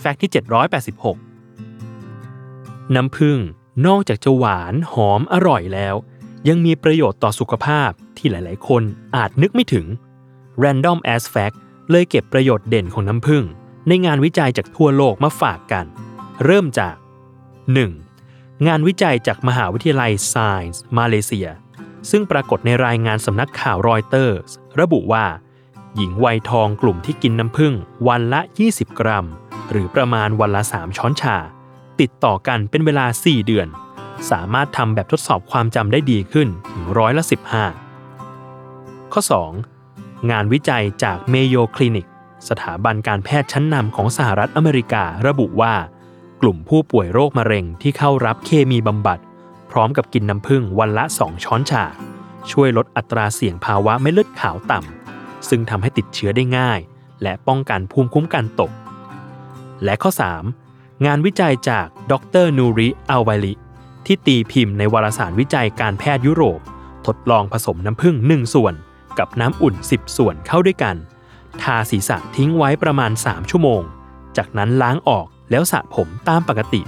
แฟกต์ที่ 786 น้ำผึ้งนอกจากจะหวานหอมอร่อยแล้ว ยังมีประโยชน์ต่อสุขภาพที่หลาย ๆ คนอาจนึกไม่ถึง Random as Fact เลยเก็บประโยชน์เด่นของน้ำผึ้งในงานวิจัยจากทั่วโลกมาฝากกัน เริ่มจาก 1. งานวิจัยจากมหาวิทยาลัยไซน์ส์มาเลเซีย ซึ่งปรากฏในรายงานสำนักข่าวรอยเตอร์ระบุว่า หญิงวัยทองกลุ่มที่กินน้ำผึ้งวันละ 20 กรัม หรือประมาณวันละ 3 ช้อนชา ติดต่อกันเป็นเวลา 4 เดือน สามารถทำแบบทดสอบความจำได้ดีขึ้นถึงร้อยละ 15 ข้อ 2. งานวิจัยจาก Mayo Clinic สถาบันการแพทย์ชั้นนำของสหรัฐอเมริการะบุว่า กลุ่มผู้ป่วยโรคมะเร็งที่เข้ารับเคมีบำบัด พร้อมกับกินน้ำผึ้งวันละ 2 ช้อนชา ช่วยลดอัตราเสี่ยงภาวะเม็ดเลือดขาวต่ำซึ่งทำให้ติดเชื้อได้ง่าย และป้องกันภูมิคุ้มกันตก และข้อ 3. งานวิจัยจากดรนูริอัลไวลิที่ตีพิมพ์ในวารสารวิจัยการแพทย์ยุโรป ทดลองผสมน้ำผึ้ง1 ส่วน กับน้ำอุ่น 10 ส่วนเข้าด้วยกัน ทาศีรษะทิ้งไว้ประมาณ 3 ชั่วโมง จากนั้นล้างออกแล้วสระผมตามปกติ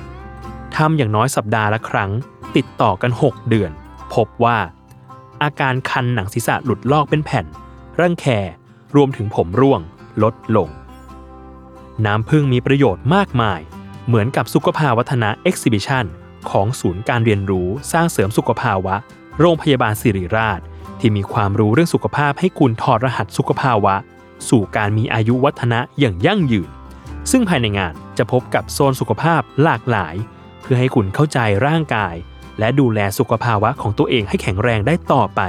ทำอย่างน้อยสัปดาห์ละครั้ง ติดต่อกัน 6 เดือน พบว่า อาการคันหนังศีรษะหลุดลอกเป็นแผ่นรังแครวมถึงผมร่วง ลดลง น้ำผึ้งมีประโยชน์มากมาย เหมือนกับสุขภาวัฒนะเอ็กซิบิชันของศูนย์การเรียนรู้สร้างเสริมสุขภาวะ โรงพยาบาลสิริราช ที่มีความรู้เรื่องสุขภาพให้คุณถอดรหัสสุขภาวะ สู่การมีอายุวัฒนะอย่างยั่งยืน ซึ่งภายในงานจะพบกับโซนสุขภาพหลากหลาย เพื่อให้คุณเข้าใจร่างกาย และดูแลสุขภาวะของตัวเองให้แข็งแรงได้ต่อไป